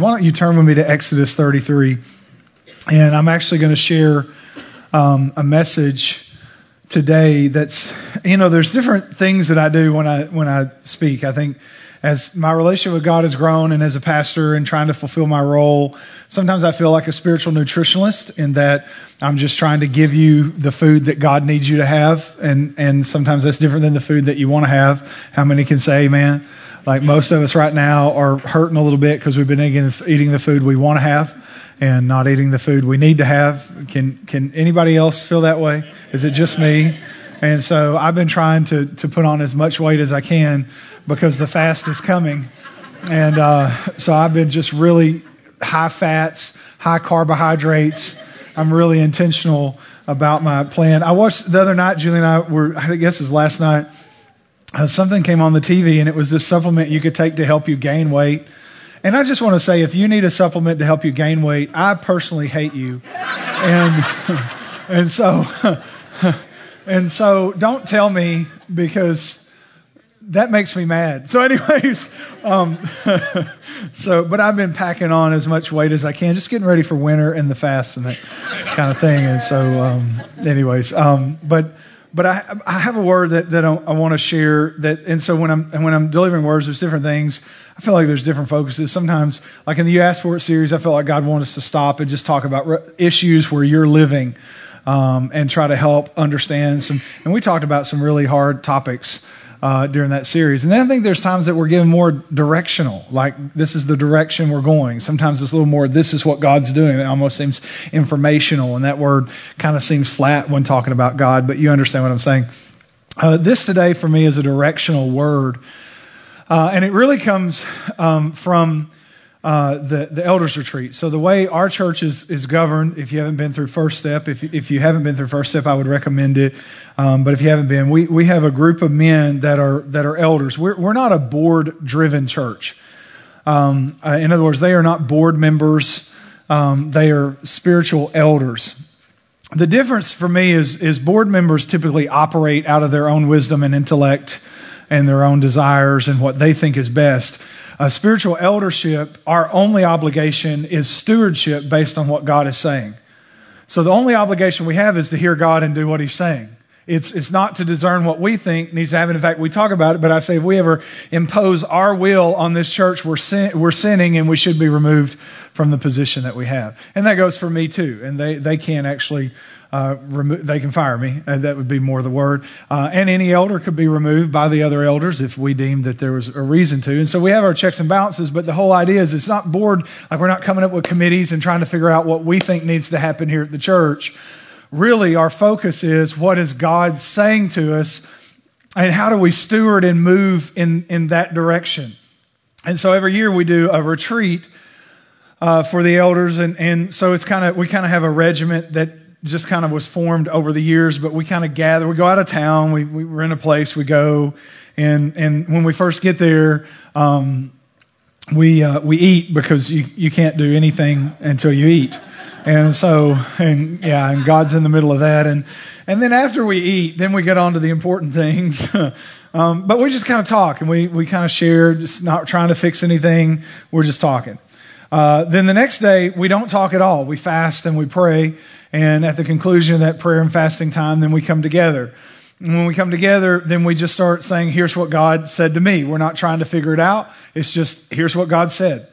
why don't you turn with me to Exodus 33? And I'm actually going to share um, a message today that's, you know, there's different things that I do when I, when I speak. I think as my relationship with God has grown and as a pastor and trying to fulfill my role, sometimes I feel like a spiritual nutritionalist in that I'm just trying to give you the food that God needs you to have. And, and sometimes that's different than the food that you want to have. How many can say amen? Like most of us right now are hurting a little bit because we've been eating, eating the food we want to have and not eating the food we need to have. Can, can anybody else feel that way? Is it just me? And so I've been trying to, to put on as much weight as I can because the fast is coming. And uh, so I've been just really high fats, high carbohydrates. I'm really intentional about my plan. I watched the other night, Julie and I were, I guess it was last night, uh, something came on the TV and it was this supplement you could take to help you gain weight. And I just want to say if you need a supplement to help you gain weight, I personally hate you. And, and so, and so don't tell me because that makes me mad. So, anyways, um, so but I've been packing on as much weight as I can, just getting ready for winter and the fast and that kind of thing. And so, um, anyways, um, but but I I have a word that that I, want to share. That and so when I'm when I'm delivering words, there's different things. I feel like there's different focuses. Sometimes, like in the You Asked For It series, I feel like God wants us to stop and just talk about re- issues where you're living. Um, and try to help understand some. And we talked about some really hard topics uh, during that series. And then I think there's times that we're given more directional, like this is the direction we're going. Sometimes it's a little more, this is what God's doing. It almost seems informational, and that word kind of seems flat when talking about God, but you understand what I'm saying. Uh, this today for me is a directional word, uh, and it really comes um, from uh, the, the elders retreat. So the way our church is, is governed, if you haven't been through First Step, if, if you haven't been through First Step, I would recommend it. Um, but if you haven't been, we, we have a group of men that are, that are elders. We're, we're not a board driven church. Um, uh, in other words, they are not board members. Um, they are spiritual elders. The difference for me is, is board members typically operate out of their own wisdom and intellect and their own desires and what they think is best uh, spiritual eldership, our only obligation is stewardship based on what God is saying. So the only obligation we have is to hear God and do what He's saying. It's, it's not to discern what we think needs to happen. In fact, we talk about it, but I say if we ever impose our will on this church, we're, sin, we're sinning and we should be removed from the position that we have. And that goes for me too. And they, they can't actually uh, remo- they can fire me. Uh, that would be more the word. Uh, and any elder could be removed by the other elders if we deemed that there was a reason to. And so we have our checks and balances, but the whole idea is it's not board, like we're not coming up with committees and trying to figure out what we think needs to happen here at the church. Really, our focus is what is God saying to us and how do we steward and move in, in that direction. And so every year we do a retreat uh, for the elders, and, and so it's kind of we kind of have a regiment that just kind of was formed over the years, but we kind of gather, we go out of town, we, we rent a place, we go, and, and when we first get there, um, we, uh, we eat because you, you can't do anything until you eat. And so, and yeah, and God's in the middle of that. And, and then after we eat, then we get on to the important things. um, but we just kind of talk and we, we kind of share, just not trying to fix anything. We're just talking. Uh, then the next day, we don't talk at all. We fast and we pray. And at the conclusion of that prayer and fasting time, then we come together. And when we come together, then we just start saying, here's what God said to me. We're not trying to figure it out. It's just, here's what God said.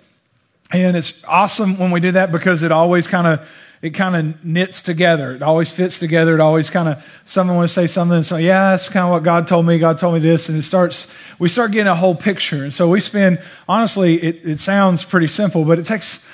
And it's awesome when we do that because it always kind of, it kind of knits together. It always fits together. It always kind of, someone want to say something say, yeah, that's kind of what God told me. God told me this. And it starts, we start getting a whole picture. And so we spend, honestly, it, it sounds pretty simple, but it takes,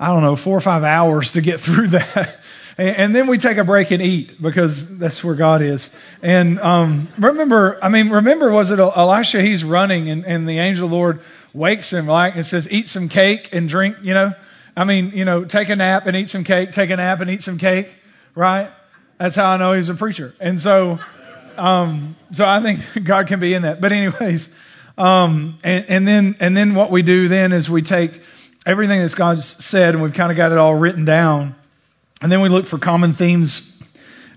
I don't know, four or five hours to get through that. And, then we take a break and eat because that's where God is. And um, remember, I mean, remember, was it Elisha? He's running, and, and the angel of the Lord wakes him, like, and says, Eat some cake and drink, you know? I mean, you know, take a nap and eat some cake, take a nap and eat some cake, right? That's how I know he's a preacher. And so, um, so I think God can be in that. But anyways, um, and, and then, and then what we do then is we take everything that's God said and we've kind of got it all written down and then we look for common themes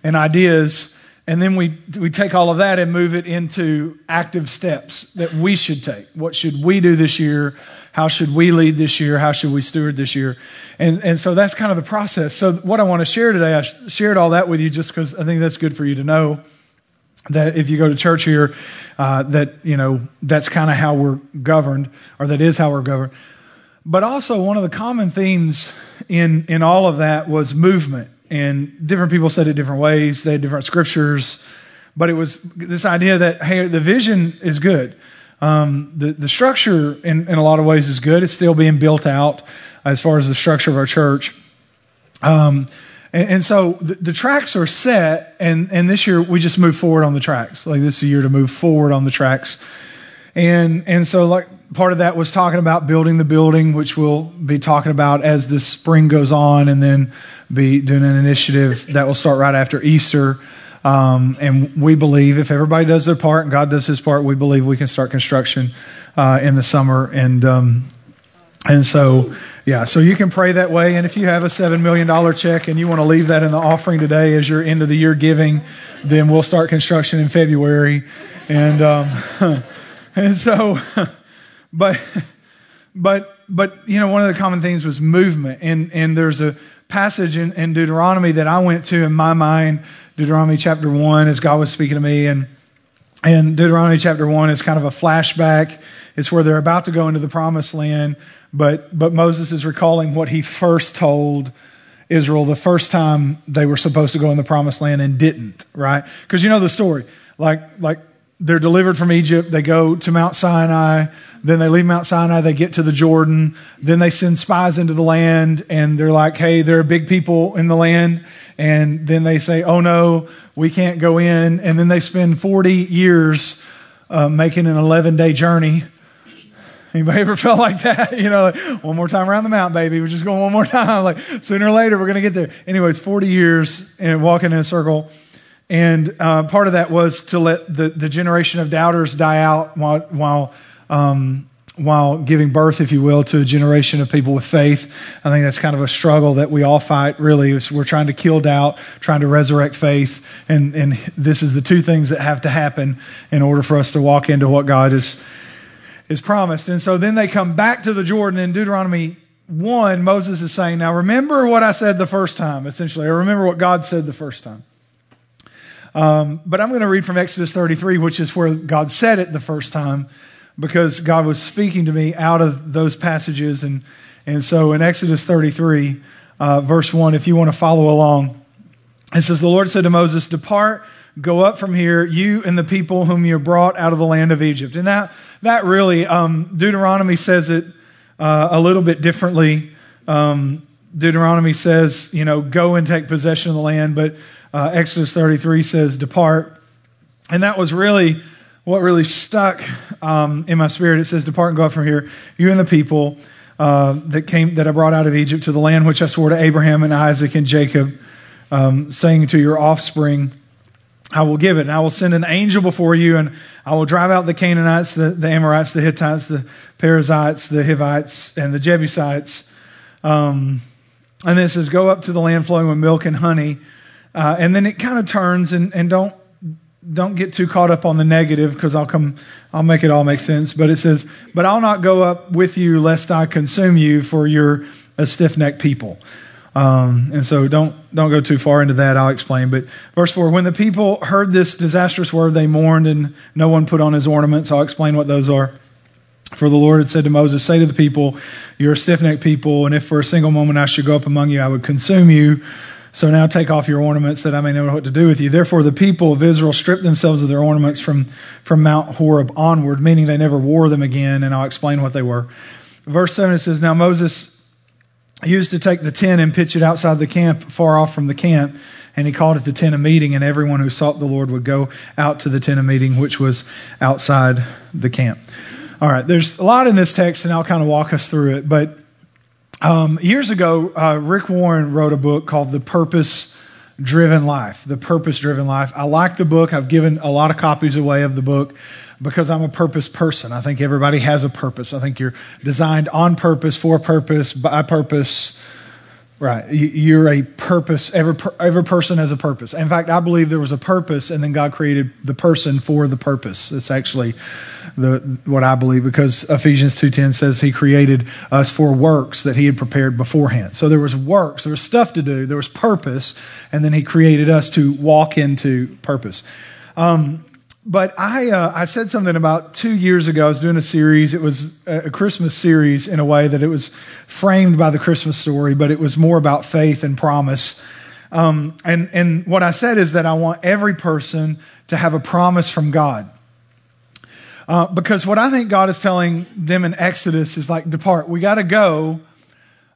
and ideas. And then we, we take all of that and move it into active steps that we should take. What should we do this year? how should we lead this year? How should we steward this year? And, and so that's kind of the process. So what I want to share today, I shared all that with you just because I think that's good for you to know that if you go to church here, uh, that, you know, that's kind of how we're governed, or that is how we're governed. But also, one of the common themes in, in all of that was movement. And different people said it different ways, they had different scriptures. But it was this idea that, hey, the vision is good. Um, the, the structure, in, in a lot of ways, is good. It's still being built out as far as the structure of our church. Um, and, and, so the, the, tracks are set, and, and this year we just move forward on the tracks. Like this is a year to move forward on the tracks. And, and so, like, part of that was talking about building the building, which we'll be talking about as the spring goes on, and then be doing an initiative that will start right after Easter. Um, and we believe if everybody does their part and God does his part, we believe we can start construction uh, in the summer. And um, and so, yeah, so you can pray that way. And if you have a $7 million check and you want to leave that in the offering today as your end of the year giving, then we'll start construction in February. And, um, and so, but, but, but, you know, one of the common things was movement. And, and there's a passage in, in Deuteronomy that I went to in my mind, Deuteronomy chapter 1, as God was speaking to me. And, and Deuteronomy chapter 1 is kind of a flashback. It's where they're about to go into the promised land, but, but Moses is recalling what he first told Israel the first time they were supposed to go in the promised land and didn't, right? Because you know the story. Like, like they're delivered from Egypt. They go to Mount Sinai. Then they leave Mount Sinai. They get to the Jordan. Then they send spies into the land and they're like, hey, there are big people in the land. And then they say, oh no, we can't go in. And then they spend 40 years uh, making an 11 day journey. Anybody ever felt like that? You know, like, one more time around the mountain, baby. We're just going one more time. Like sooner or later, we're going to get there. Anyways, 40 years and walking in a circle. And uh, part of that was to let the, the generation of doubters die out while, while, um, while giving birth, if you will, to a generation of people with faith. I think that's kind of a struggle that we all fight, really. We're trying to kill doubt, trying to resurrect faith. And, and this is the two things that have to happen in order for us to walk into what God is, is promised. And so then they come back to the Jordan in Deuteronomy 1. Moses is saying, Now remember what I said the first time, essentially, or remember what God said the first time. Um, but I'm going to read from Exodus 33, which is where God said it the first time, because God was speaking to me out of those passages. And, and so in Exodus 33, uh, verse 1, if you want to follow along, it says, The Lord said to Moses, Depart, go up from here, you and the people whom you brought out of the land of Egypt. And that, that really, um, Deuteronomy says it uh, a little bit differently. Um, Deuteronomy says, you know, go and take possession of the land, but uh, Exodus 33 says, Depart. And that was really what really stuck um, in my spirit. It says, Depart and go up from here, you and the people uh, that came that I brought out of Egypt to the land which I swore to Abraham and Isaac and Jacob, um, saying to your offspring, I will give it. And I will send an angel before you, and I will drive out the Canaanites, the, the Amorites, the Hittites, the Perizzites, the Hivites, and the Jebusites. Um, and then it says, Go up to the land flowing with milk and honey uh, and then it kind of turns and, and don't don't get too caught up on the negative because I'll come I'll make it all make sense. But it says, But I'll not go up with you lest I consume you, for you're a stiff necked people. Um, and so don't don't go too far into that. I'll explain. But verse four: When the people heard this disastrous word, they mourned, and no one put on his ornaments. I'll explain what those are. For the Lord had said to Moses, Say to the people, You're a stiff necked people, and if for a single moment I should go up among you, I would consume you. So now take off your ornaments that I may know what to do with you. Therefore, the people of Israel stripped themselves of their ornaments from, from Mount Horeb onward, meaning they never wore them again. And I'll explain what they were. Verse 7 it says, Now Moses used to take the tent and pitch it outside the camp, far off from the camp. And he called it the tent of meeting, and everyone who sought the Lord would go out to the tent of meeting, which was outside the camp. All right, there's a lot in this text, and I'll kind of walk us through it. But um, years ago, uh, Rick Warren wrote a book called The Purpose Driven Life. The Purpose Driven Life. I like the book. I've given a lot of copies away of the book because I'm a purpose person. I think everybody has a purpose. I think you're designed on purpose, for purpose, by purpose, Right. You're a purpose. Every, every person has a purpose. In fact, I believe there was a purpose, and then God created the person for the purpose. That's actually the, what I believe because Ephesians 2.10 says he created us for works that he had prepared beforehand. So there was works, there was stuff to do, there was purpose, and then he created us to walk into purpose. Um, but I, uh, I said something about two years ago. I was doing a series. It was a Christmas series in a way that it was framed by the Christmas story, but it was more about faith and promise. Um, and, and what I said is that I want every person to have a promise from God. Uh, because what I think God is telling them in Exodus is like, depart. We got to go.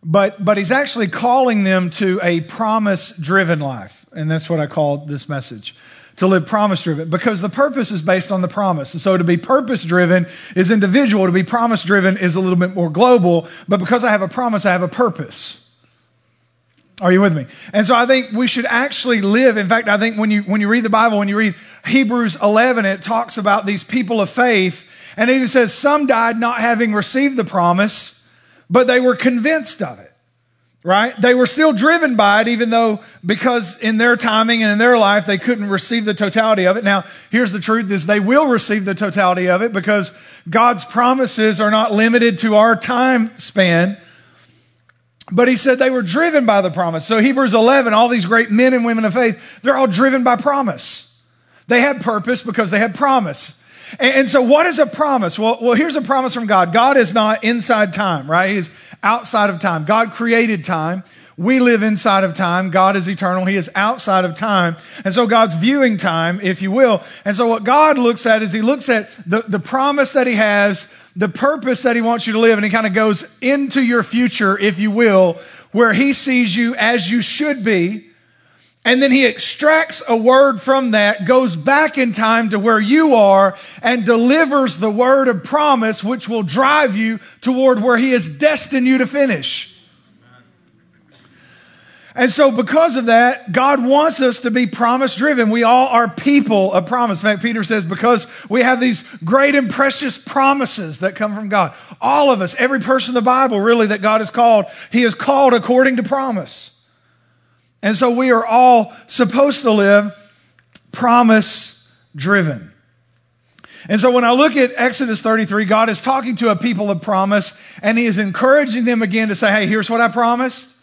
But, but he's actually calling them to a promise driven life. And that's what I called this message to live promise driven because the purpose is based on the promise. And so to be purpose driven is individual, to be promise driven is a little bit more global, but because I have a promise, I have a purpose. Are you with me? And so I think we should actually live. In fact, I think when you, when you read the Bible, when you read Hebrews 11, it talks about these people of faith. And it even says some died not having received the promise, but they were convinced of it right? They were still driven by it, even though because in their timing and in their life, they couldn't receive the totality of it. Now, here's the truth is they will receive the totality of it because God's promises are not limited to our time span. But he said they were driven by the promise. So Hebrews 11, all these great men and women of faith, they're all driven by promise. They had purpose because they had promise. And, so what is a promise? Well, well, here's a promise from God. God is not inside time, right? He's outside of time. God created time. We live inside of time. God is eternal. He is outside of time. And so God's viewing time, if you will. And so what God looks at is he looks at the, the promise that he has, the purpose that he wants you to live, and he kind of goes into your future, if you will, where he sees you as you should be. And then he extracts a word from that, goes back in time to where you are, and delivers the word of promise, which will drive you toward where he has destined you to finish. And so, because of that, God wants us to be promise driven. We all are people of promise. In fact, Peter says, because we have these great and precious promises that come from God. All of us, every person in the Bible, really, that God has called, He is called according to promise. And so we are all supposed to live promise driven. And so when I look at Exodus 33, God is talking to a people of promise and he is encouraging them again to say, Hey, here's what I promised.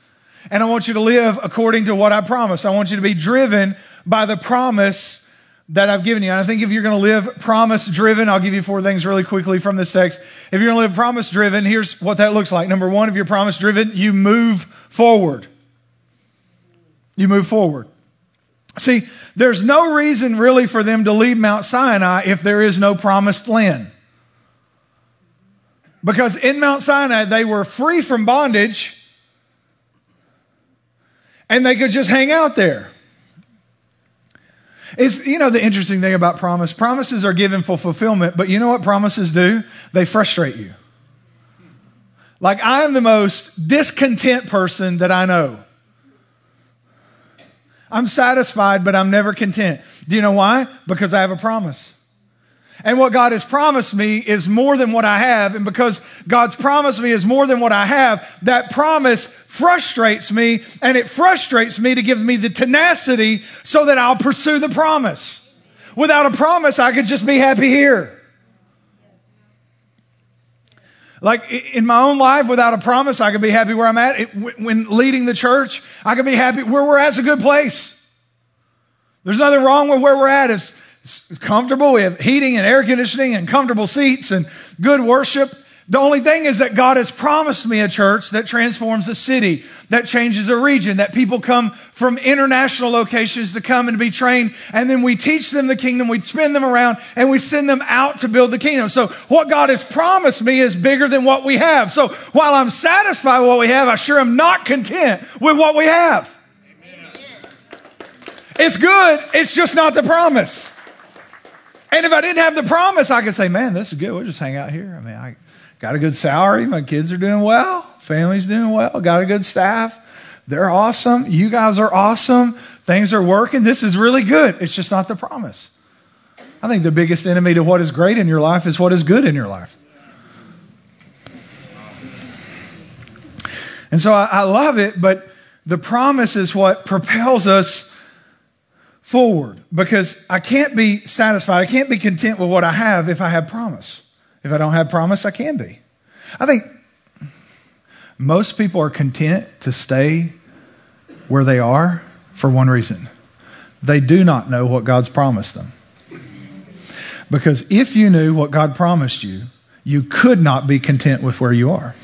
And I want you to live according to what I promised. I want you to be driven by the promise that I've given you. And I think if you're going to live promise driven, I'll give you four things really quickly from this text. If you're going to live promise driven, here's what that looks like. Number one, if you're promise driven, you move forward you move forward. See, there's no reason really for them to leave Mount Sinai if there is no promised land. Because in Mount Sinai, they were free from bondage and they could just hang out there. It's, you know, the interesting thing about promise promises are given for fulfillment, but you know what promises do? They frustrate you. Like, I am the most discontent person that I know. I'm satisfied, but I'm never content. Do you know why? Because I have a promise. And what God has promised me is more than what I have. And because God's promised me is more than what I have, that promise frustrates me and it frustrates me to give me the tenacity so that I'll pursue the promise. Without a promise, I could just be happy here. Like in my own life, without a promise, I could be happy where I'm at. It, when leading the church, I could be happy where we're at. It's a good place. There's nothing wrong with where we're at. It's, it's comfortable. We have heating and air conditioning and comfortable seats and good worship. The only thing is that God has promised me a church that transforms a city, that changes a region, that people come from international locations to come and be trained. And then we teach them the kingdom, we spin them around, and we send them out to build the kingdom. So what God has promised me is bigger than what we have. So while I'm satisfied with what we have, I sure am not content with what we have. It's good, it's just not the promise. And if I didn't have the promise, I could say, man, this is good. We'll just hang out here. I mean, I, Got a good salary. My kids are doing well. Family's doing well. Got a good staff. They're awesome. You guys are awesome. Things are working. This is really good. It's just not the promise. I think the biggest enemy to what is great in your life is what is good in your life. And so I, I love it, but the promise is what propels us forward because I can't be satisfied. I can't be content with what I have if I have promise. If I don't have promise, I can be. I think most people are content to stay where they are for one reason they do not know what God's promised them. Because if you knew what God promised you, you could not be content with where you are.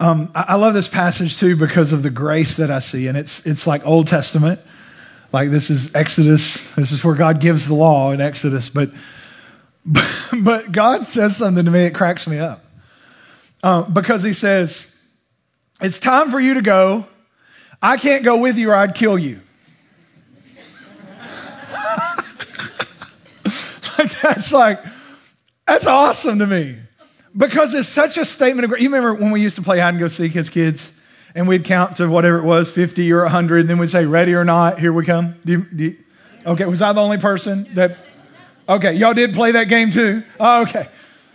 Um, I love this passage too because of the grace that I see, and it's it's like Old Testament, like this is Exodus. This is where God gives the law in Exodus, but but, God says something to me that cracks me up uh, because He says, "It's time for you to go. I can't go with you, or I'd kill you." that's like that's awesome to me. Because it's such a statement of You remember when we used to play hide and go seek as kids? And we'd count to whatever it was, 50 or 100, and then we'd say, ready or not, here we come. Do you, do you, okay, was I the only person that. Okay, y'all did play that game too? Oh, okay.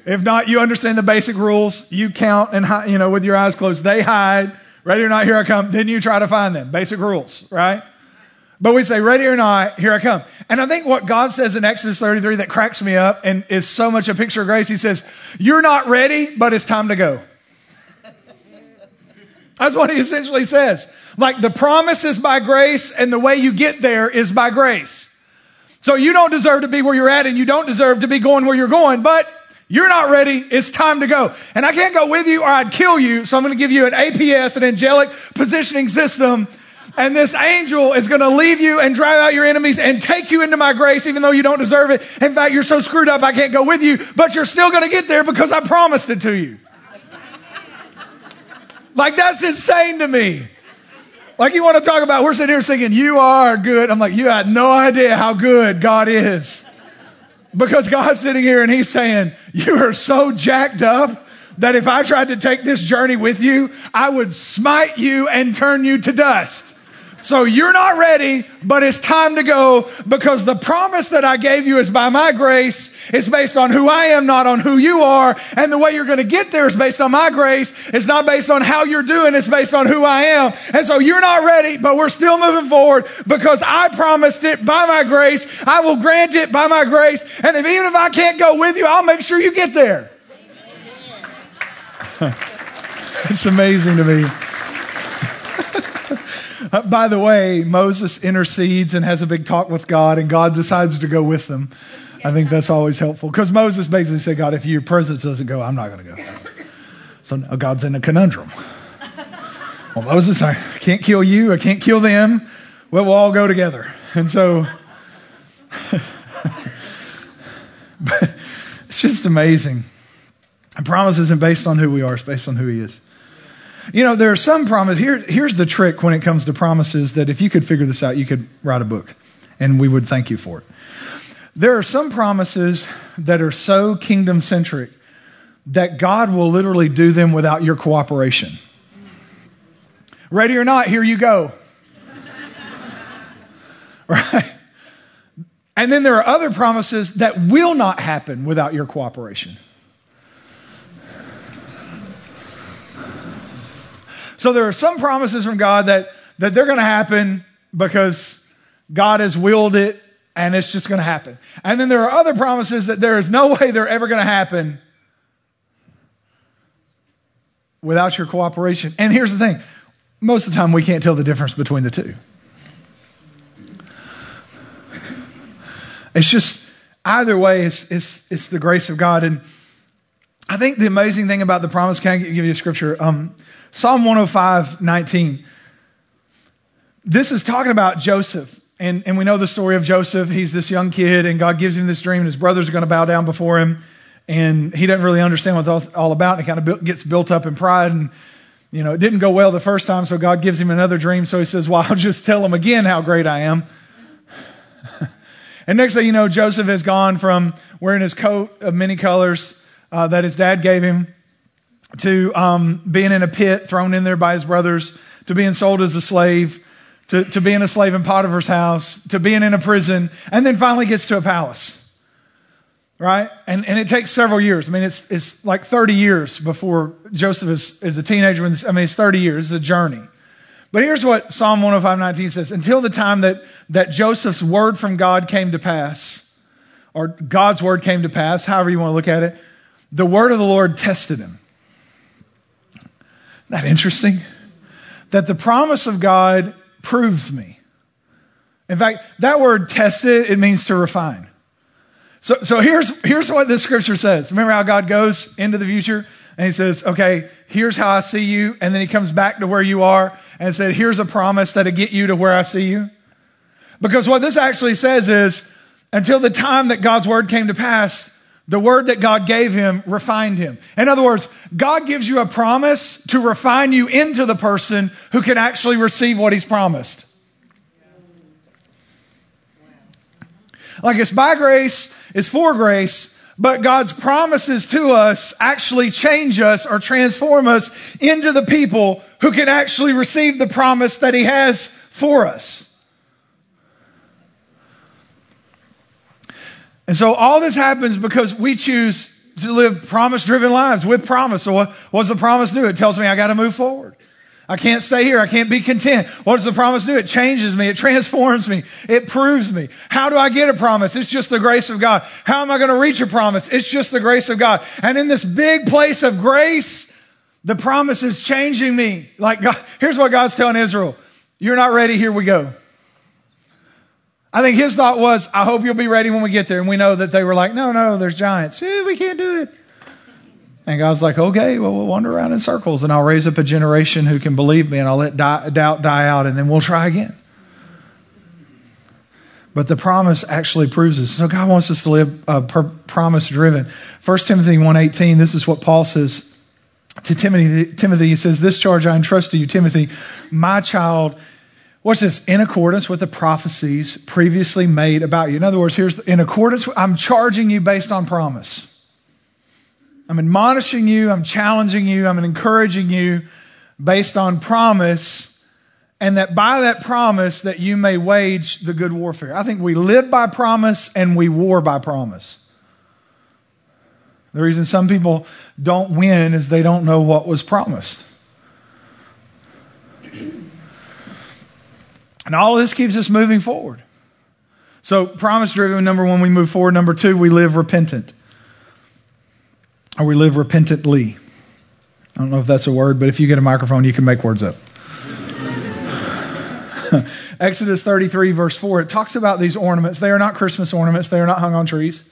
If not, you understand the basic rules. You count and, you know, with your eyes closed. They hide. Ready or not, here I come. Then you try to find them. Basic rules, right? But we say, ready or not, here I come. And I think what God says in Exodus 33 that cracks me up and is so much a picture of grace, He says, You're not ready, but it's time to go. That's what He essentially says. Like the promise is by grace, and the way you get there is by grace. So you don't deserve to be where you're at, and you don't deserve to be going where you're going, but you're not ready. It's time to go. And I can't go with you or I'd kill you. So I'm going to give you an APS, an angelic positioning system and this angel is going to leave you and drive out your enemies and take you into my grace, even though you don't deserve it. In fact, you're so screwed up, I can't go with you, but you're still going to get there because I promised it to you. Like, that's insane to me. Like, you want to talk about, we're sitting here singing, You are good. I'm like, You had no idea how good God is. Because God's sitting here and He's saying, You are so jacked up that if I tried to take this journey with you, I would smite you and turn you to dust. So you're not ready, but it's time to go because the promise that I gave you is by my grace. It's based on who I am, not on who you are. And the way you're going to get there is based on my grace. It's not based on how you're doing. It's based on who I am. And so you're not ready, but we're still moving forward because I promised it by my grace. I will grant it by my grace. And if, even if I can't go with you, I'll make sure you get there. it's amazing to me. Uh, by the way, Moses intercedes and has a big talk with God, and God decides to go with them. I think that's always helpful because Moses basically said, God, if your presence doesn't go, I'm not going to go. So now God's in a conundrum. Well, Moses, I can't kill you, I can't kill them. Well, we'll all go together. And so, it's just amazing. A promise isn't based on who we are, it's based on who He is. You know, there are some promises. Here, here's the trick when it comes to promises that if you could figure this out, you could write a book and we would thank you for it. There are some promises that are so kingdom centric that God will literally do them without your cooperation. Ready or not, here you go. right? And then there are other promises that will not happen without your cooperation. So there are some promises from God that, that they're going to happen because God has willed it and it's just going to happen. And then there are other promises that there is no way they're ever going to happen without your cooperation. And here's the thing most of the time, we can't tell the difference between the two. It's just either way, it's, it's, it's the grace of God. And I think the amazing thing about the promise, can I give you a scripture? Um, Psalm 105, 19. This is talking about Joseph. And, and we know the story of Joseph. He's this young kid, and God gives him this dream, and his brothers are going to bow down before him. And he doesn't really understand what it's all about. And he kind of gets built up in pride. And, you know, it didn't go well the first time, so God gives him another dream. So he says, Well, I'll just tell him again how great I am. and next thing you know, Joseph has gone from wearing his coat of many colors uh, that his dad gave him to um, being in a pit, thrown in there by his brothers, to being sold as a slave, to, to being a slave in Potiphar's house, to being in a prison, and then finally gets to a palace. right? And, and it takes several years. I mean, it's, it's like 30 years before Joseph is, is a teenager. When I mean, it's 30 years. It's a journey. But here's what Psalm 105:19 says, until the time that, that Joseph's word from God came to pass, or God's word came to pass, however you want to look at it, the word of the Lord tested him. Isn't that interesting? That the promise of God proves me. In fact, that word tested, it means to refine. So, so here's, here's what this scripture says. Remember how God goes into the future and he says, okay, here's how I see you. And then he comes back to where you are and said, here's a promise that'll get you to where I see you. Because what this actually says is, until the time that God's word came to pass, the word that God gave him refined him. In other words, God gives you a promise to refine you into the person who can actually receive what he's promised. Like it's by grace, it's for grace, but God's promises to us actually change us or transform us into the people who can actually receive the promise that He has for us. And so all this happens because we choose to live promise driven lives with promise. So what, does the promise do? It tells me I got to move forward. I can't stay here. I can't be content. What does the promise do? It changes me. It transforms me. It proves me. How do I get a promise? It's just the grace of God. How am I going to reach a promise? It's just the grace of God. And in this big place of grace, the promise is changing me. Like God, here's what God's telling Israel. You're not ready. Here we go. I think his thought was, I hope you'll be ready when we get there. And we know that they were like, no, no, there's giants. Eh, we can't do it. And God's like, okay, well, we'll wander around in circles and I'll raise up a generation who can believe me and I'll let die, doubt die out and then we'll try again. But the promise actually proves us. So God wants us to live uh, promise driven. 1 Timothy 1.18, this is what Paul says to Timothy. Timothy, he says, this charge I entrust to you, Timothy, my child, What's this? In accordance with the prophecies previously made about you. In other words, here's in accordance, with, I'm charging you based on promise. I'm admonishing you, I'm challenging you, I'm encouraging you based on promise and that by that promise that you may wage the good warfare. I think we live by promise and we war by promise. The reason some people don't win is they don't know what was promised. And all of this keeps us moving forward. So, promise driven, number one, we move forward. Number two, we live repentant or we live repentantly. I don't know if that's a word, but if you get a microphone, you can make words up. Exodus 33, verse 4, it talks about these ornaments. They are not Christmas ornaments, they are not hung on trees.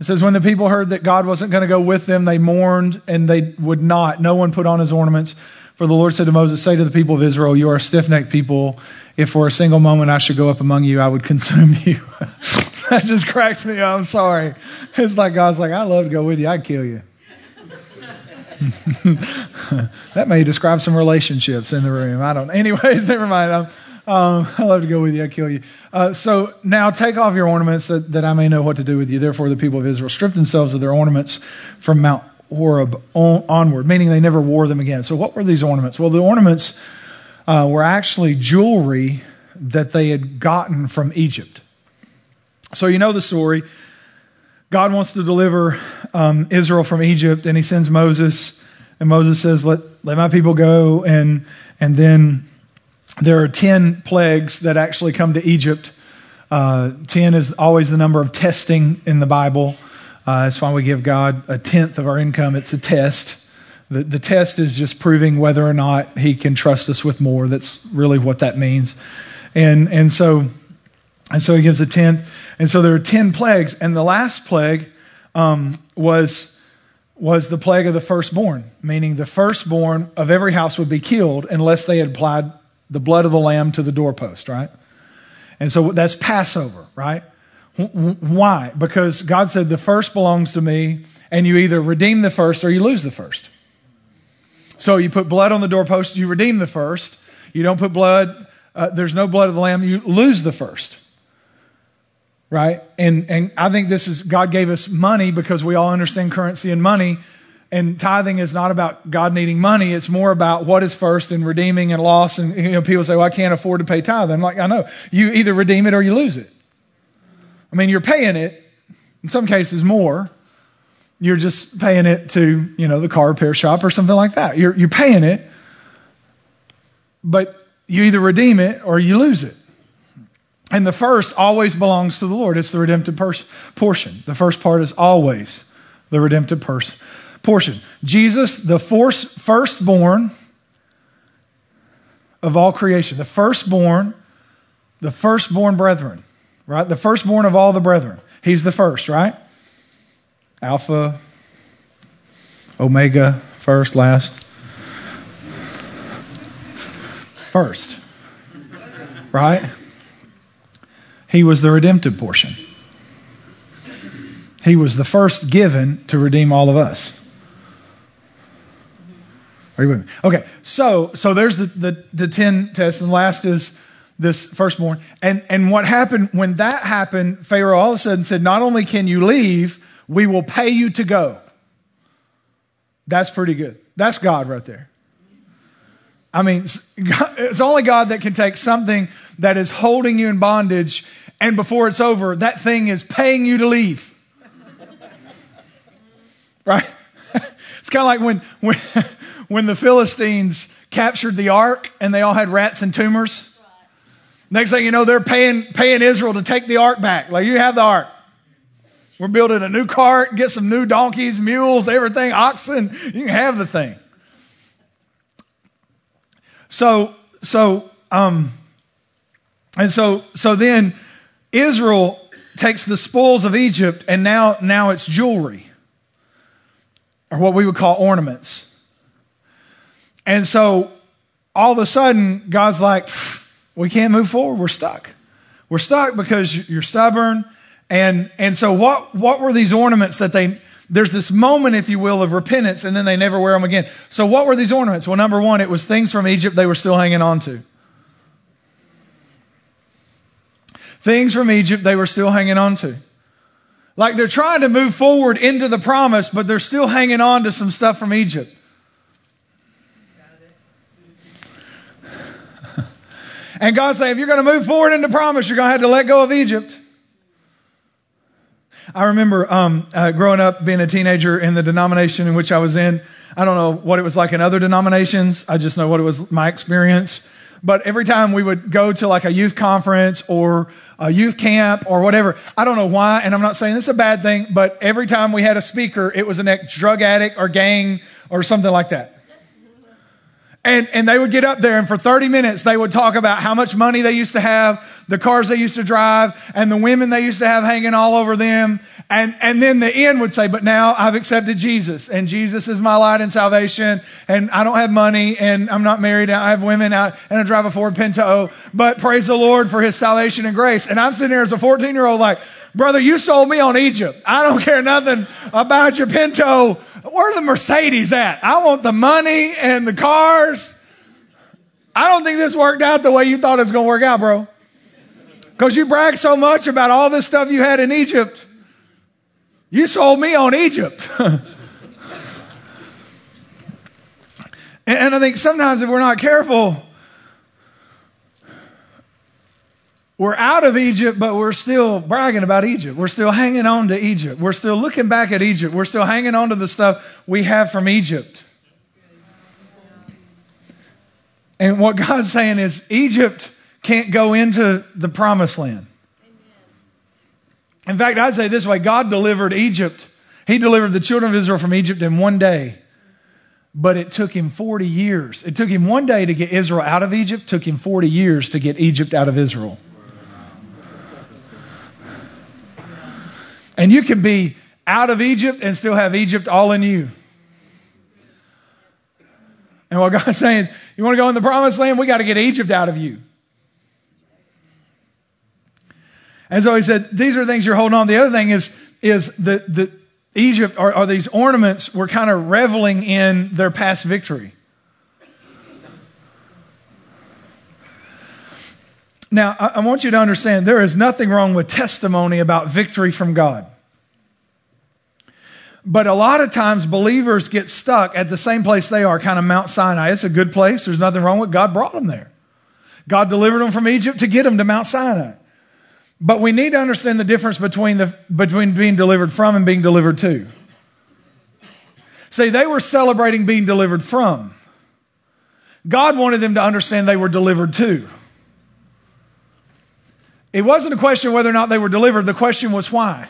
It says, When the people heard that God wasn't going to go with them, they mourned and they would not. No one put on his ornaments. For the Lord said to Moses, Say to the people of Israel, You are a stiff necked people. If for a single moment I should go up among you, I would consume you. that just cracks me up. I'm sorry. It's like God's like, I'd love to go with you. I'd kill you. that may describe some relationships in the room. I don't. Anyways, never mind. Um, um, I love to go with you. I kill you. Uh, so now take off your ornaments that, that I may know what to do with you. Therefore, the people of Israel stripped themselves of their ornaments from Mount Horeb on, onward, meaning they never wore them again. So, what were these ornaments? Well, the ornaments uh, were actually jewelry that they had gotten from Egypt. So, you know the story. God wants to deliver um, Israel from Egypt, and he sends Moses, and Moses says, Let, let my people go. And, and then there are 10 plagues that actually come to Egypt. Uh, 10 is always the number of testing in the Bible. Uh, that's why we give God a tenth of our income. It's a test. The, the test is just proving whether or not He can trust us with more. That's really what that means. And, and, so, and so He gives a tenth. And so there are 10 plagues. And the last plague um, was, was the plague of the firstborn, meaning the firstborn of every house would be killed unless they had applied the blood of the lamb to the doorpost, right? And so that's Passover, right? Why? Because God said, the first belongs to me, and you either redeem the first or you lose the first. So you put blood on the doorpost, you redeem the first. You don't put blood, uh, there's no blood of the lamb, you lose the first. Right? And, and I think this is, God gave us money because we all understand currency and money. And tithing is not about God needing money. It's more about what is first and redeeming and loss. And you know, people say, well, I can't afford to pay tithe. I'm like, I know. You either redeem it or you lose it. I mean, you're paying it, In some cases, more. You're just paying it to, you know, the car repair shop or something like that. You're, you're paying it, but you either redeem it or you lose it. And the first always belongs to the Lord. It's the redemptive pers- portion. The first part is always the redemptive pers- portion. Jesus, the force, firstborn of all creation, the firstborn, the firstborn brethren, right? The firstborn of all the brethren. He's the first, right? Alpha, Omega, first, last. First. Right? He was the redemptive portion. He was the first given to redeem all of us. Are you with me? Okay, so so there's the, the, the 10 tests, and last is this firstborn. And and what happened when that happened, Pharaoh all of a sudden said, Not only can you leave, we will pay you to go. That's pretty good. That's God right there. I mean, it's only God that can take something that is holding you in bondage, and before it's over, that thing is paying you to leave. Right? It's kind of like when, when, when the Philistines captured the ark and they all had rats and tumors. Next thing you know, they're paying, paying Israel to take the ark back. Like, you have the ark. We're building a new cart, get some new donkeys, mules, everything, oxen. You can have the thing. So, so, um, and so, so then Israel takes the spoils of Egypt and now, now it's jewelry or what we would call ornaments. And so all of a sudden, God's like, we can't move forward. We're stuck. We're stuck because you're stubborn and, and so what, what were these ornaments that they, there's this moment, if you will, of repentance and then they never wear them again. So what were these ornaments? Well, number one, it was things from Egypt they were still hanging on to. Things from Egypt they were still hanging on to. Like they're trying to move forward into the promise, but they're still hanging on to some stuff from Egypt. And God said, if you're going to move forward into promise, you're going to have to let go of Egypt. I remember um, uh, growing up, being a teenager in the denomination in which I was in. I don't know what it was like in other denominations. I just know what it was my experience. But every time we would go to like a youth conference or a youth camp or whatever, I don't know why, and I'm not saying this is a bad thing, but every time we had a speaker, it was an ex drug addict or gang or something like that. And, and they would get up there and for 30 minutes they would talk about how much money they used to have, the cars they used to drive, and the women they used to have hanging all over them. And, and then the end would say, but now I've accepted Jesus and Jesus is my light and salvation and I don't have money and I'm not married. I have women out and I drive a Ford Pinto, but praise the Lord for his salvation and grace. And I'm sitting here as a 14 year old like, brother, you sold me on Egypt. I don't care nothing about your Pinto Where's the Mercedes at? I want the money and the cars. I don't think this worked out the way you thought it was going to work out, bro. Because you brag so much about all this stuff you had in Egypt. You sold me on Egypt. and I think sometimes if we're not careful, We're out of Egypt, but we're still bragging about Egypt. We're still hanging on to Egypt. We're still looking back at Egypt. We're still hanging on to the stuff we have from Egypt. And what God's saying is Egypt can't go into the promised land. In fact, I'd say this way God delivered Egypt. He delivered the children of Israel from Egypt in one day, but it took him 40 years. It took him one day to get Israel out of Egypt, took him 40 years to get Egypt out of Israel. And you can be out of Egypt and still have Egypt all in you. And what God's saying is, you want to go in the promised land? We got to get Egypt out of you. And so he said, these are things you're holding on. The other thing is, is that the Egypt or, or these ornaments were kind of reveling in their past victory. Now, I, want you to understand there is nothing wrong with testimony about victory from God. But a lot of times believers get stuck at the same place they are, kind of Mount Sinai. It's a good place. There's nothing wrong with it. God brought them there. God delivered them from Egypt to get them to Mount Sinai. But we need to understand the difference between, the, between being delivered from and being delivered to. See, they were celebrating being delivered from. God wanted them to understand they were delivered to. It wasn't a question whether or not they were delivered. The question was why.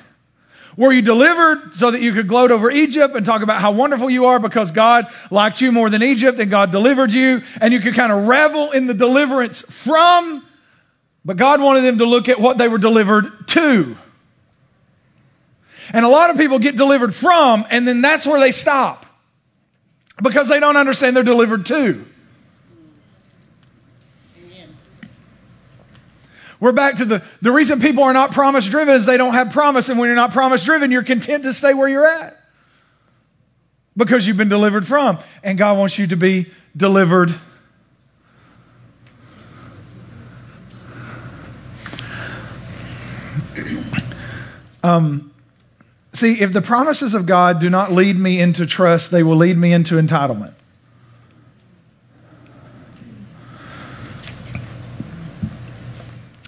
Were you delivered so that you could gloat over Egypt and talk about how wonderful you are because God liked you more than Egypt and God delivered you and you could kind of revel in the deliverance from, but God wanted them to look at what they were delivered to. And a lot of people get delivered from and then that's where they stop because they don't understand they're delivered to. We're back to the, the reason people are not promise driven is they don't have promise. And when you're not promise driven, you're content to stay where you're at because you've been delivered from. And God wants you to be delivered. Um, see, if the promises of God do not lead me into trust, they will lead me into entitlement.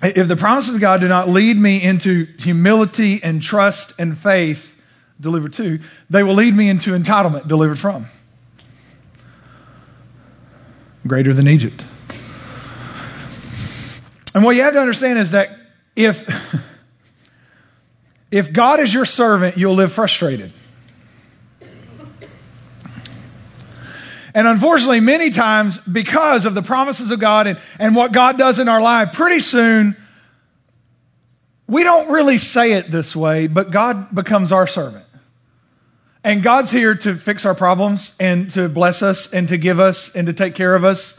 If the promises of God do not lead me into humility and trust and faith, delivered to, they will lead me into entitlement, delivered from. Greater than Egypt. And what you have to understand is that if, if God is your servant, you'll live frustrated. And unfortunately, many times, because of the promises of God and, and what God does in our life, pretty soon, we don't really say it this way, but God becomes our servant. And God's here to fix our problems and to bless us and to give us and to take care of us.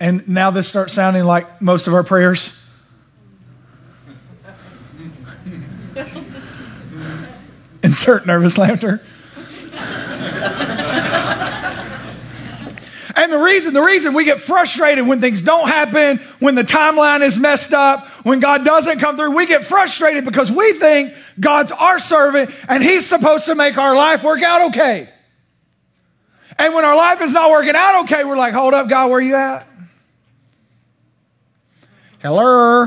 And now this starts sounding like most of our prayers. Insert nervous laughter. And the reason, the reason we get frustrated when things don't happen, when the timeline is messed up, when God doesn't come through, we get frustrated because we think God's our servant and He's supposed to make our life work out okay. And when our life is not working out okay, we're like, hold up, God, where you at? Hello.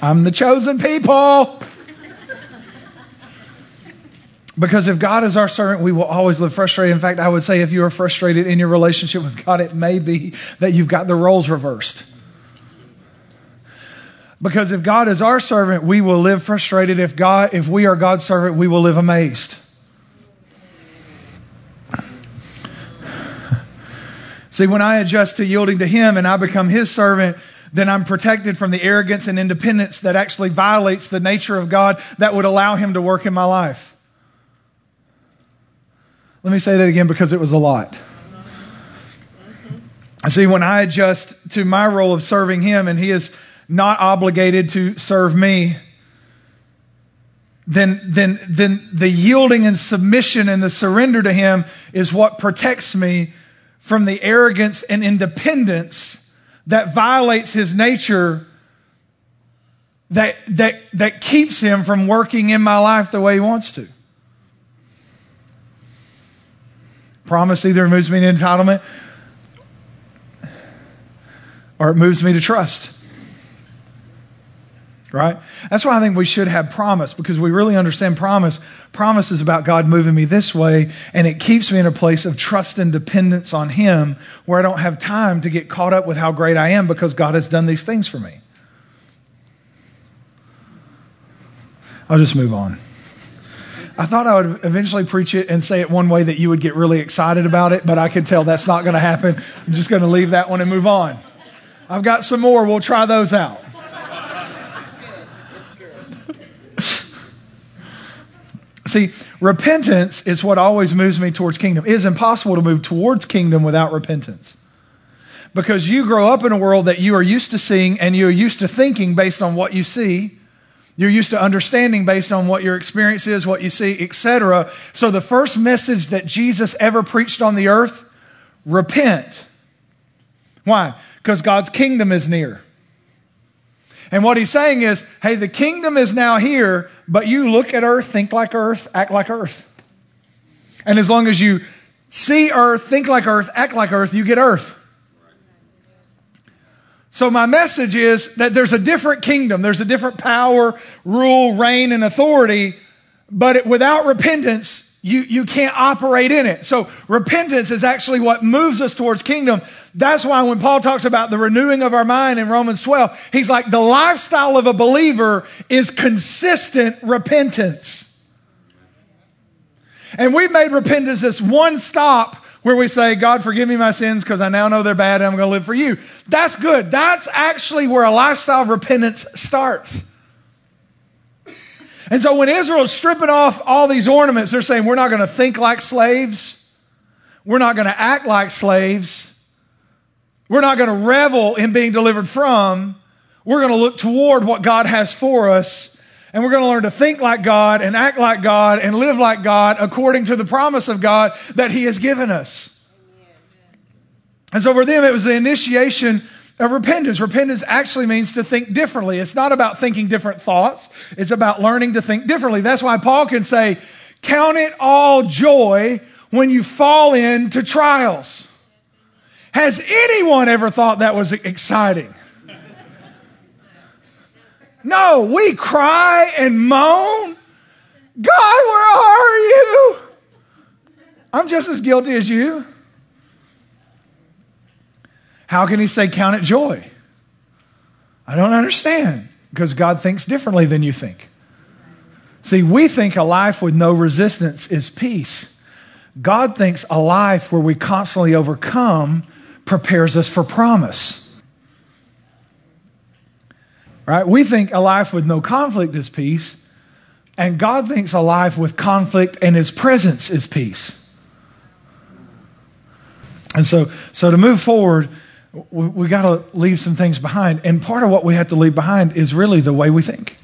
I'm the chosen people. Because if God is our servant, we will always live frustrated. In fact, I would say if you are frustrated in your relationship with God, it may be that you've got the roles reversed. Because if God is our servant, we will live frustrated. If God, if we are God's servant, we will live amazed. See, when I adjust to yielding to Him and I become His servant, then I'm protected from the arrogance and independence that actually violates the nature of God that would allow Him to work in my life. Let me say that again because it was a lot. I see when I adjust to my role of serving him and he is not obligated to serve me, then, then, then the yielding and submission and the surrender to him is what protects me from the arrogance and independence that violates his nature that, that, that keeps him from working in my life the way he wants to. Promise either moves me to entitlement or it moves me to trust. Right? That's why I think we should have promise because we really understand promise. Promise is about God moving me this way, and it keeps me in a place of trust and dependence on Him where I don't have time to get caught up with how great I am because God has done these things for me. I'll just move on. I thought I would eventually preach it and say it one way that you would get really excited about it, but I can tell that's not going to happen. I'm just going to leave that one and move on. I've got some more. We'll try those out. See, repentance is what always moves me towards kingdom. It is impossible to move towards kingdom without repentance. Because you grow up in a world that you are used to seeing and you're used to thinking based on what you see you're used to understanding based on what your experience is, what you see, etc. So the first message that Jesus ever preached on the earth, repent. Why? Because God's kingdom is near. And what he's saying is, hey, the kingdom is now here, but you look at earth, think like earth, act like earth. And as long as you see earth, think like earth, act like earth, you get earth. So my message is that there's a different kingdom. There's a different power, rule, reign, and authority. But it, without repentance, you, you can't operate in it. So repentance is actually what moves us towards kingdom. That's why when Paul talks about the renewing of our mind in Romans 12, he's like, the lifestyle of a believer is consistent repentance. And we've made repentance this one stop where we say, God, forgive me my sins because I now know they're bad and I'm going to live for you. That's good. That's actually where a lifestyle of repentance starts. And so when Israel's stripping off all these ornaments, they're saying, we're not going to think like slaves. We're not going to act like slaves. We're not going to revel in being delivered from. We're going to look toward what God has for us. And we're going to learn to think like God and act like God and live like God according to the promise of God that He has given us. And so for them, it was the initiation of repentance. Repentance actually means to think differently. It's not about thinking different thoughts, it's about learning to think differently. That's why Paul can say, Count it all joy when you fall into trials. Has anyone ever thought that was exciting? No, we cry and moan. God, where are you? I'm just as guilty as you. How can he say count it joy? I don't understand because God thinks differently than you think. See, we think a life with no resistance is peace. God thinks a life where we constantly overcome prepares us for promise. Right? We think a life with no conflict is peace, and God thinks a life with conflict and his presence is peace. And so, so to move forward, we, we got to leave some things behind. And part of what we have to leave behind is really the way we think.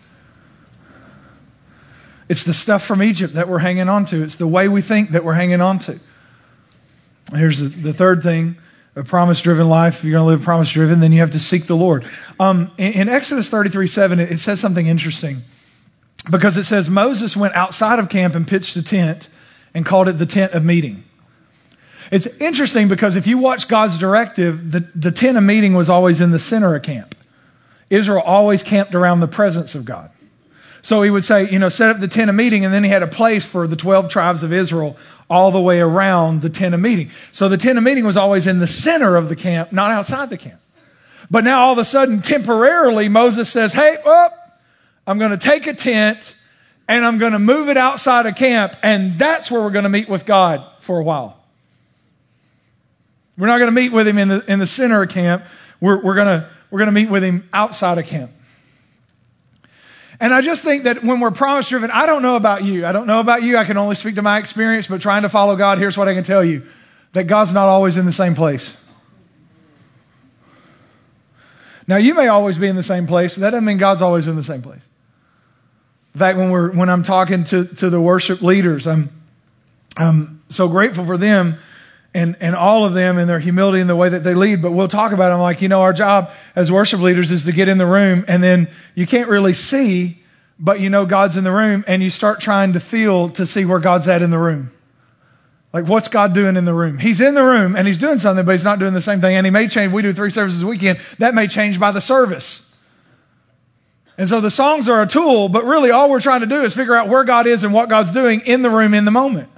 It's the stuff from Egypt that we're hanging on to. It's the way we think that we're hanging on to. Here's the, the third thing a promise driven life. If you're going to live promise driven, then you have to seek the Lord. Um, in, in, Exodus 33 7, it, it says something interesting because it says Moses went outside of camp and pitched a tent and called it the tent of meeting. It's interesting because if you watch God's directive, the, the tent of meeting was always in the center of camp. Israel always camped around the presence of God. So he would say, you know, set up the tent of meeting, and then he had a place for the 12 tribes of Israel all the way around the tent of meeting. So the tent of meeting was always in the center of the camp, not outside the camp. But now all of a sudden, temporarily, Moses says, hey, up, I'm going to take a tent and I'm going to move it outside of camp, and that's where we're going to meet with God for a while. We're not going to meet with him in the, in the center of camp. We're, we're going we're going to meet with him outside of camp. And I just think that when we're promise driven, I don't know about you. I don't know about you. I can only speak to my experience, but trying to follow God, here's what I can tell you that God's not always in the same place. Now, you may always be in the same place, but that doesn't mean God's always in the same place. In fact, when, we're, when I'm talking to, to the worship leaders, I'm, I'm so grateful for them and, and all of them and their humility and the way that they lead. But we'll talk about them like, you know, our job as worship leaders is to get in the room and then you can't really see, but you know God's in the room and you start trying to feel to see where God's at in the room. Like, what's God doing in the room? He's in the room and he's doing something, but he's not doing the same thing. And he may change. We do three services a weekend. That may change by the service. And so the songs are a tool, but really all we're trying to do is figure out where God is and what God's doing in the room in the moment.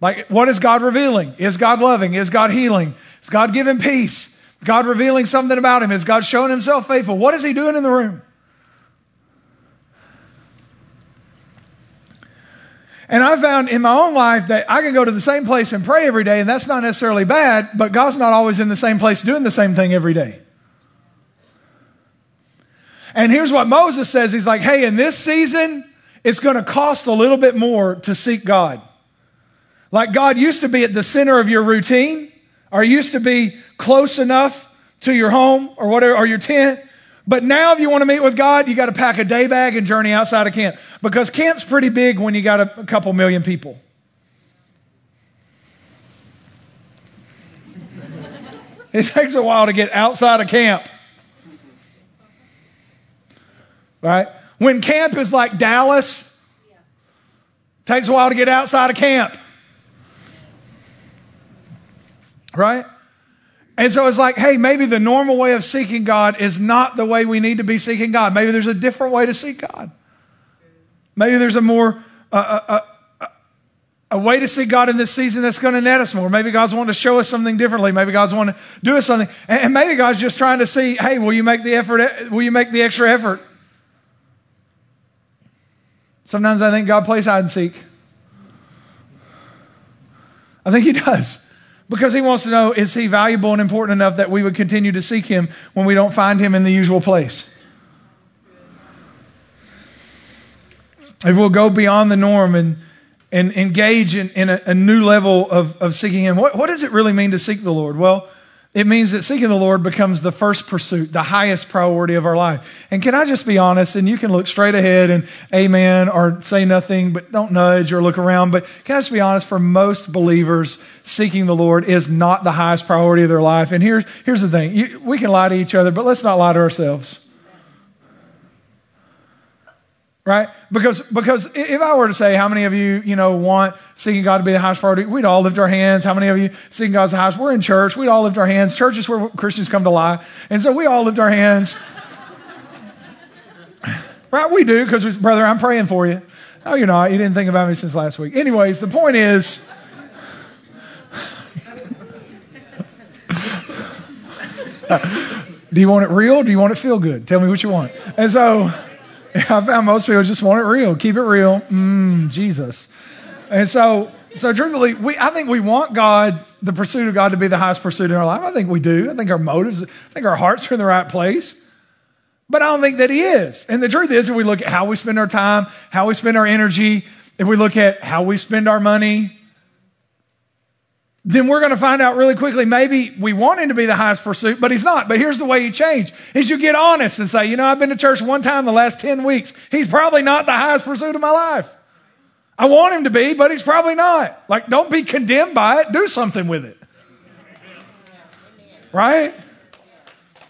Like, what is God revealing? Is God loving? Is God healing? Is God giving peace? God revealing something about him? Is God showing himself faithful? What is he doing in the room? And I found in my own life that I can go to the same place and pray every day, and that's not necessarily bad, but God's not always in the same place doing the same thing every day. And here's what Moses says He's like, hey, in this season, it's going to cost a little bit more to seek God. Like God used to be at the center of your routine, or used to be close enough to your home or whatever, or your tent. But now, if you want to meet with God, you got to pack a day bag and journey outside of camp because camp's pretty big when you got a, couple million people. it takes a while to get outside of camp. Right? When camp is like Dallas, takes a while to get outside of camp. Right? And so it's like, hey, maybe the normal way of seeking God is not the way we need to be seeking God. Maybe there's a different way to seek God. Maybe there's a more uh, uh, uh, a way to seek God in this season that's going to net us more. Maybe God's wanting to show us something differently. Maybe God's wanting to do us something, and, and maybe God's just trying to see, hey, will you make the effort? Will you make the extra effort? Sometimes I think God plays hide and seek. I think He does. Because he wants to know is he valuable and important enough that we would continue to seek him when we don't find him in the usual place? If we'll go beyond the norm and, and engage in, in a, a new level of, of seeking him, what, what does it really mean to seek the Lord? Well, it means that seeking the Lord becomes the first pursuit, the highest priority of our life. And can I just be honest? And you can look straight ahead and amen or say nothing, but don't nudge or look around. But can I just be honest? For most believers, seeking the Lord is not the highest priority of their life. And here's, here's the thing you, we can lie to each other, but let's not lie to ourselves right? Because, because if I were to say, how many of you, you know, want seeking God to be the highest priority, we'd all lift our hands. How many of you seeking God's highest? We're in church. We'd all lift our hands. Church is where Christians come to lie. And so we all lift our hands. right? We do, because, brother, I'm praying for you. No, you're not. You didn't think about me since last week. Anyways, the point is, do you want it real? do you want it feel good? Tell me what you want. And so, I found most people just want it real. Keep it real. Mm, Jesus. And so, so truthfully, we, I think we want God, the pursuit of God to be the highest pursuit in our life. I think we do. I think our motives, I think our hearts are in the right place. But I don't think that He is. And the truth is, if we look at how we spend our time, how we spend our energy, if we look at how we spend our money, then we're going to find out really quickly maybe we want him to be the highest pursuit, but he's not. But here's the way you change is you get honest and say, you know, I've been to church one time the last 10 weeks. He's probably not the highest pursuit of my life. I want him to be, but he's probably not. Like, don't be condemned by it. Do something with it. Right?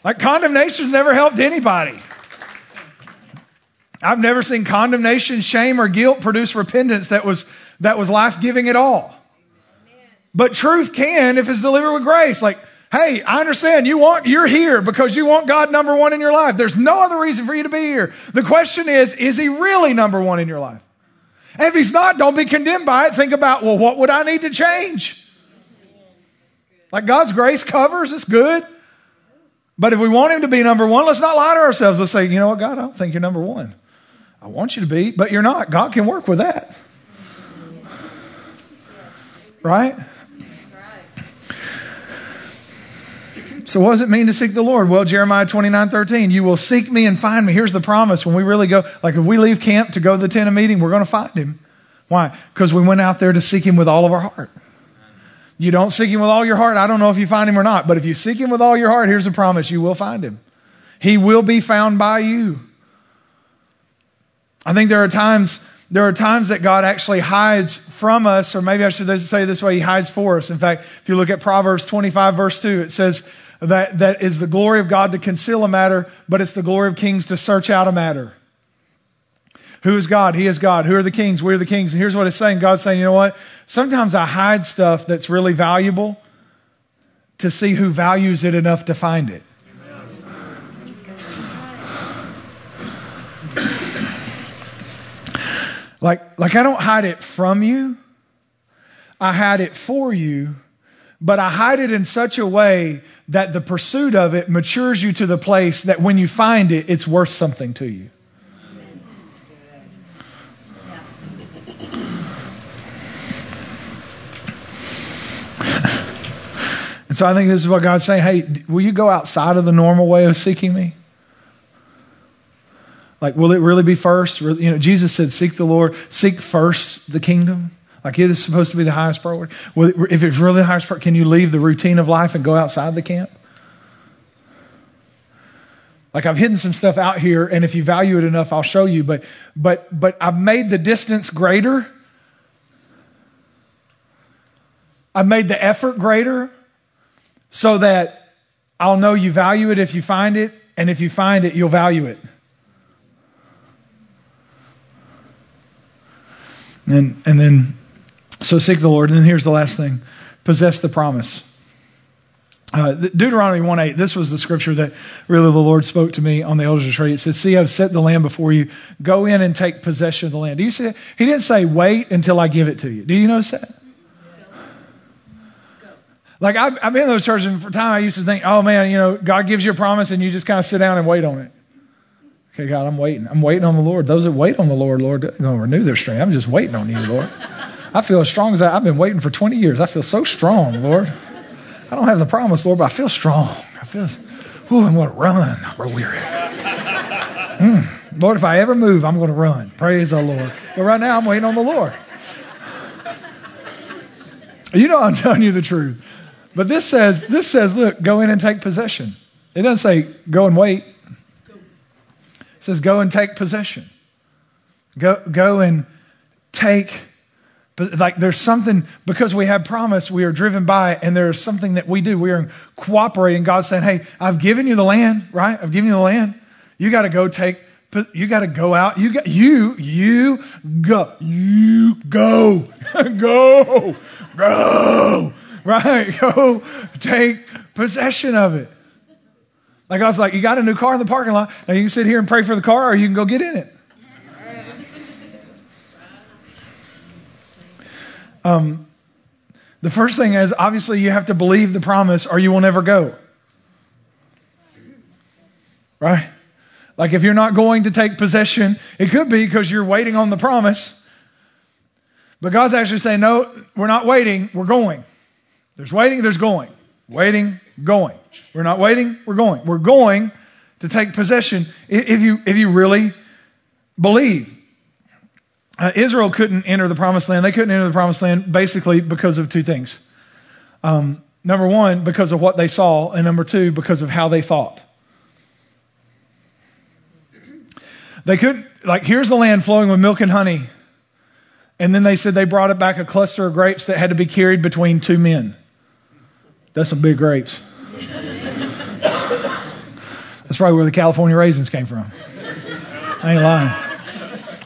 Like, condemnation's never helped anybody. I've never seen condemnation, shame, or guilt produce repentance that was, that was life giving at all. But truth can if it's delivered with grace. Like, hey, I understand you want, you're here because you want God number one in your life. There's no other reason for you to be here. The question is, is he really number one in your life? And if he's not, don't be condemned by it. Think about, well, what would I need to change? Like God's grace covers, it's good. But if we want him to be number one, let's not lie to ourselves. Let's say, you know what, God, I don't think you're number one. I want you to be, but you're not. God can work with that. Right? So what does it mean to seek the Lord? Well, Jeremiah 29, 13, you will seek me and find me. Here's the promise. When we really go, like if we leave camp to go to the tent of meeting, we're going to find him. Why? Because we went out there to seek him with all of our heart. You don't seek him with all your heart. I don't know if you find him or not, but if you seek him with all your heart, here's a promise. You will find him. He will be found by you. I think there are times, there are times that God actually hides from us, or maybe I should say this way, he hides for us. In fact, if you look at Proverbs 25 verse 2, it says, that, that is the glory of God to conceal a matter, but it's the glory of kings to search out a matter. Who is God? He is God. Who are the kings? We're the kings. And here's what it's saying God's saying, you know what? Sometimes I hide stuff that's really valuable to see who values it enough to find it. Like, like I don't hide it from you, I hide it for you, but I hide it in such a way that the pursuit of it matures you to the place that when you find it, it's worth something to you. And so I think this is what God's saying. Hey, will you go outside of the normal way of seeking me? Like, will it really be first? You know, Jesus said, seek the Lord, seek first the kingdom. Like it is supposed to be the highest priority. Well, if it's really the highest priority, can you leave the routine of life and go outside the camp? Like I've hidden some stuff out here, and if you value it enough, I'll show you. But but but I've made the distance greater. I've made the effort greater so that I'll know you value it if you find it, and if you find it, you'll value it. And and then so seek the Lord. And then here's the last thing possess the promise. Uh, Deuteronomy 1 8, this was the scripture that really the Lord spoke to me on the elders retreat. It says, See, I've set the land before you. Go in and take possession of the land. Do you see that? He didn't say, Wait until I give it to you. Do you notice that? Like, I've, I've been in those churches, and for time I used to think, Oh man, you know, God gives you a promise and you just kind of sit down and wait on it. Okay, God, I'm waiting. I'm waiting on the Lord. Those that wait on the Lord, Lord, going to renew their strength. I'm just waiting on you, Lord. I feel as strong as I, I've been waiting for 20 years. I feel so strong, Lord. I don't have the promise, Lord, but I feel strong. I feel, ooh, I'm going to run. We're weary. Mm. Lord, if I ever move, I'm going to run. Praise the Lord. But right now, I'm waiting on the Lord. You know, I'm telling you the truth. But this says, this says, look, go in and take possession. It doesn't say go and wait. It says go and take possession. Go, go and take but like there's something, because we have promise, we are driven by, and there's something that we do. We are cooperating. God's saying, Hey, I've given you the land, right? I've given you the land. You got to go take, you got to go out. You got, you, you go, you go, go, go, right? Go take possession of it. Like I was like, you got a new car in the parking lot. Now you can sit here and pray for the car or you can go get in it. Um, the first thing is obviously you have to believe the promise or you will never go. Right? Like if you're not going to take possession, it could be because you're waiting on the promise. But God's actually saying, no, we're not waiting, we're going. There's waiting, there's going. Waiting, going. We're not waiting, we're going. We're going to take possession if you, if you really believe. Uh, Israel couldn't enter the promised land. They couldn't enter the promised land basically because of two things. Um, number one, because of what they saw, and number two, because of how they thought. They couldn't, like, here's the land flowing with milk and honey. And then they said they brought it back a cluster of grapes that had to be carried between two men. That's some big grapes. That's probably where the California raisins came from. I ain't lying.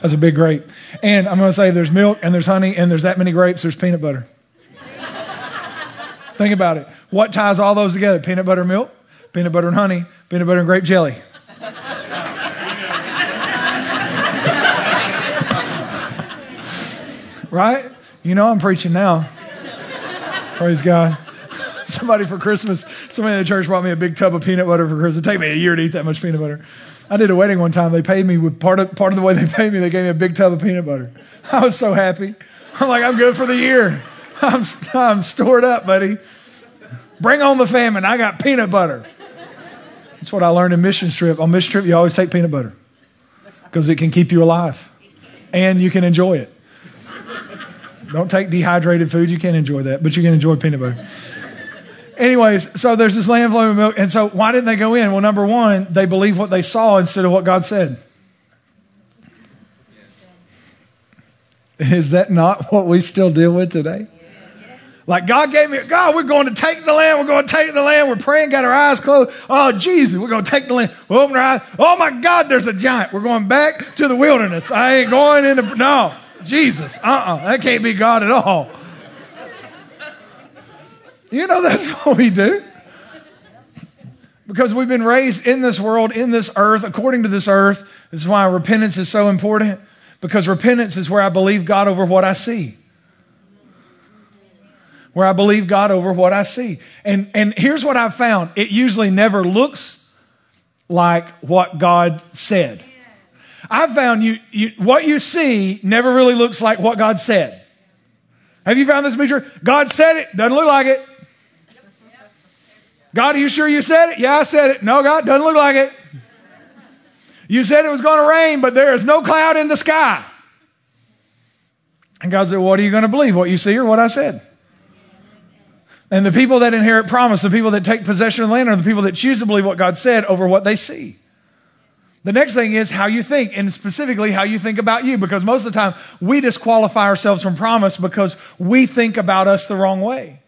That's a big grape. And I'm going to say there's milk and there's honey and there's that many grapes, there's peanut butter. Think about it. What ties all those together? Peanut butter and milk, peanut butter and honey, peanut butter and grape jelly. right? You know I'm preaching now. Praise God. Somebody for Christmas, somebody in the church brought me a big tub of peanut butter for Christmas. It take me a year to eat that much peanut butter. I did a wedding one time. They paid me with part of, part of the way they paid me, they gave me a big tub of peanut butter. I was so happy. I'm like, I'm good for the year. I'm, I'm stored up, buddy. Bring on the famine. I got peanut butter. That's what I learned in mission trip. On mission trip, you always take peanut butter because it can keep you alive and you can enjoy it. Don't take dehydrated food. You can't enjoy that, but you can enjoy peanut butter. Anyways, so there's this land flowing with milk. And so why didn't they go in? Well, number one, they believed what they saw instead of what God said. Is that not what we still deal with today? Like God gave me, God, we're going to take the land. We're going to take the land. We're praying, got our eyes closed. Oh, Jesus, we're going to take the land. We open our eyes. Oh my God, there's a giant. We're going back to the wilderness. I ain't going into, no, Jesus. Uh-uh. That can't be God at all. You know that's what we do. Because we've been raised in this world, in this earth, according to this earth. This is why repentance is so important. Because repentance is where I believe God over what I see. Where I believe God over what I see. And, and here's what I've found it usually never looks like what God said. I've found you, you what you see never really looks like what God said. Have you found this true? God said it, doesn't look like it. God, are you sure you said it? Yeah, I said it. No, God, doesn't look like it. You said it was going to rain, but there is no cloud in the sky. And God said, What are you going to believe? What you see or what I said? And the people that inherit promise, the people that take possession of the land, are the people that choose to believe what God said over what they see. The next thing is how you think, and specifically how you think about you, because most of the time we disqualify ourselves from promise because we think about us the wrong way.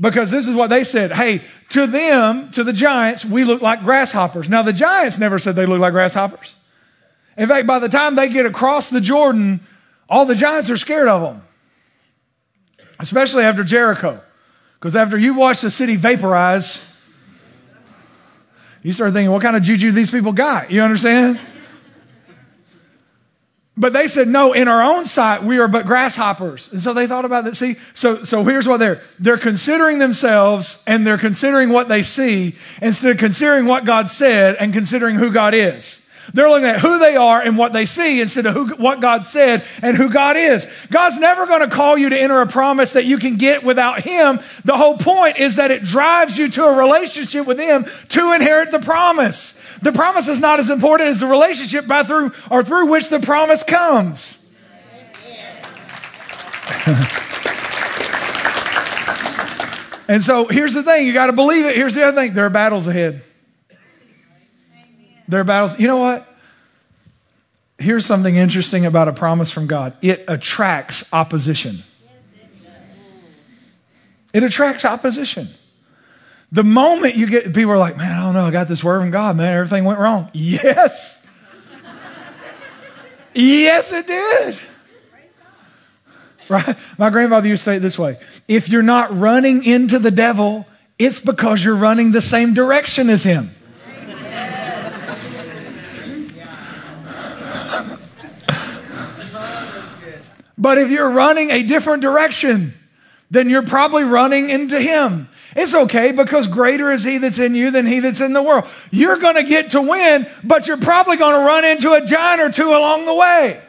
Because this is what they said. Hey, to them, to the giants, we look like grasshoppers. Now, the giants never said they look like grasshoppers. In fact, by the time they get across the Jordan, all the giants are scared of them, especially after Jericho. Because after you watch the city vaporize, you start thinking, what kind of juju these people got? You understand? But they said, no, in our own sight, we are but grasshoppers. And so they thought about that. See, so, so here's what they're, they're considering themselves and they're considering what they see instead of considering what God said and considering who God is. They're looking at who they are and what they see instead of who, what God said and who God is. God's never going to call you to enter a promise that you can get without Him. The whole point is that it drives you to a relationship with Him to inherit the promise. The promise is not as important as the relationship by through or through which the promise comes. and so here's the thing you got to believe it. Here's the other thing there are battles ahead. There are battles. You know what? Here's something interesting about a promise from God it attracts opposition. It attracts opposition. The moment you get, people are like, man, I don't know, I got this word from God, man, everything went wrong. Yes. yes, it did. Right? My grandfather used to say it this way if you're not running into the devil, it's because you're running the same direction as him. but if you're running a different direction, then you're probably running into him. It's okay because greater is he that's in you than he that's in the world. You're going to get to win, but you're probably going to run into a giant or two along the way.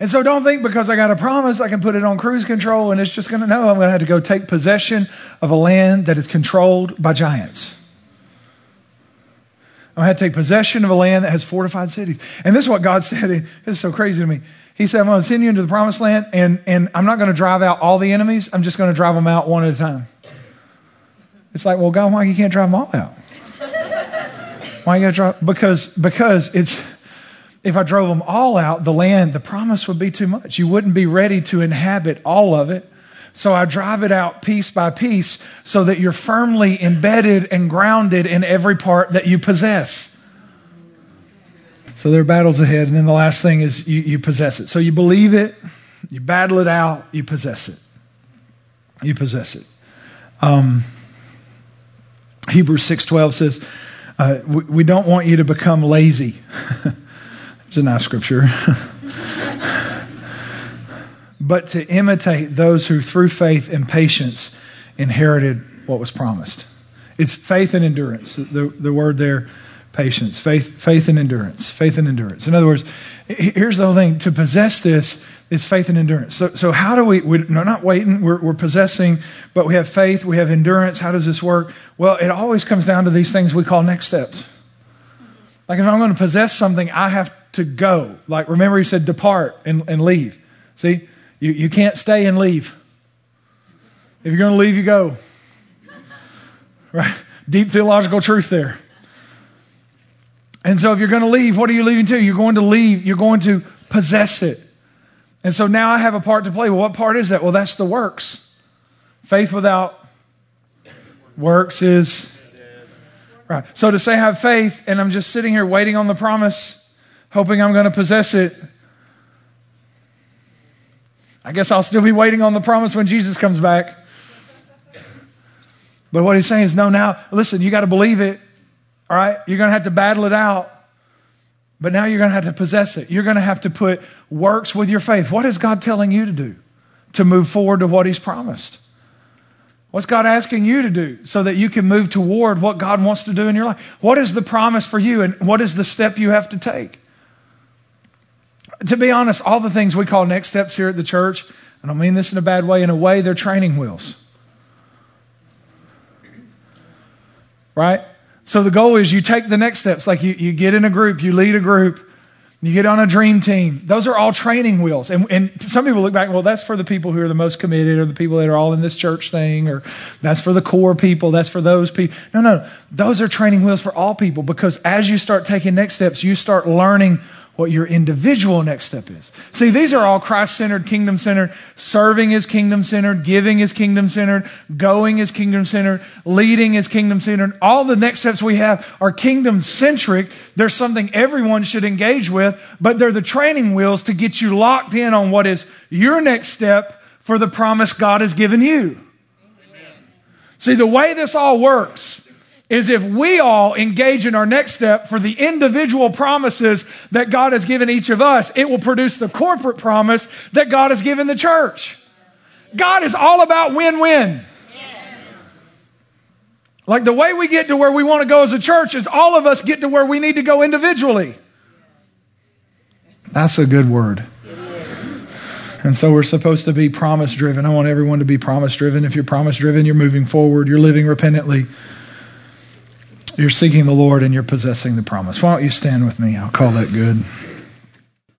And so don't think because I got a promise, I can put it on cruise control and it's just going to, know I'm going to have to go take possession of a land that is controlled by giants. I'm going to take possession of a land that has fortified cities. And this is what God said. Is so crazy to me. He said, I'm going to send you into the promised land, and, and I'm not going to drive out all the enemies. I'm just going to drive them out one at a time. It's like, well, God, why you can't drive them all out? Why you got to drive? Because, because it's, if I drove them all out, the land, the promise would be too much. You wouldn't be ready to inhabit all of it. So I drive it out piece by piece so that you're firmly embedded and grounded in every part that you possess. So there are battles ahead. And then the last thing is you, you possess it. So you believe it, you battle it out, you possess it. You possess it. Um, Hebrews 6.12 says, uh, we, we, don't want you to become lazy. it's a nice scripture. but to imitate those who through faith and patience inherited what was promised. It's faith and endurance. The, the word there patience, faith, faith and endurance, faith and endurance. In other words, here's the whole thing: to possess this is faith and endurance. So, so how do we? We're not waiting. We're, we're possessing, but we have faith. We have endurance. How does this work? Well, it always comes down to these things we call next steps. Like if I'm going to possess something, I have to go. Like remember, he said, "Depart and, and leave." See, you, you can't stay and leave. If you're going to leave, you go. Right? Deep theological truth there. And so if you're going to leave, what are you leaving to? You're going to leave, you're going to possess it. And so now I have a part to play. Well, what part is that? Well, that's the works. Faith without works is right. So to say I have faith and I'm just sitting here waiting on the promise, hoping I'm going to possess it, I guess I'll still be waiting on the promise when Jesus comes back. But what he's saying is, no, now, listen, you got to believe it. All right? You're going to have to battle it out. But now you're going to have to possess it. You're going to have to put works with your faith. What is God telling you to do to move forward to what He's promised? What's God asking you to do so that you can move toward what God wants to do in your life? What is the promise for you and what is the step you have to take? To be honest, all the things we call next steps here at the church, I don't mean this in a bad way, in a way, they're training wheels. Right? So the goal is you take the next steps, like you, you get in a group, you lead a group, you get on a dream team. Those are all training wheels. And, and some people look back, well, that's for the people who are the most committed or the people that are all in this church thing, or that's for the core people, that's for those people. No, no, those are training wheels for all people because as you start taking next steps, you start learning what your individual next step is. See, these are all Christ centered, kingdom centered. Serving is kingdom centered. Giving is kingdom centered. Going is kingdom centered. Leading is kingdom centered. All the next steps we have are kingdom centric. They're something everyone should engage with, but they're the training wheels to get you locked in on what is your next step for the promise God has given you. See, the way this all works is if we all engage in our next step for the individual promises that God has given each of us, it will produce the corporate promise that God has given the church. God is all about win win. Like the way we get to where we want to go as a church is all of us get to where we need to go individually. That's a good word. And so we're supposed to be promise driven. I want everyone to be promise driven. If you're promise driven, you're moving forward, you're living repentantly, you're seeking the Lord, and you're possessing the promise. Why don't you stand with me? I'll call that good.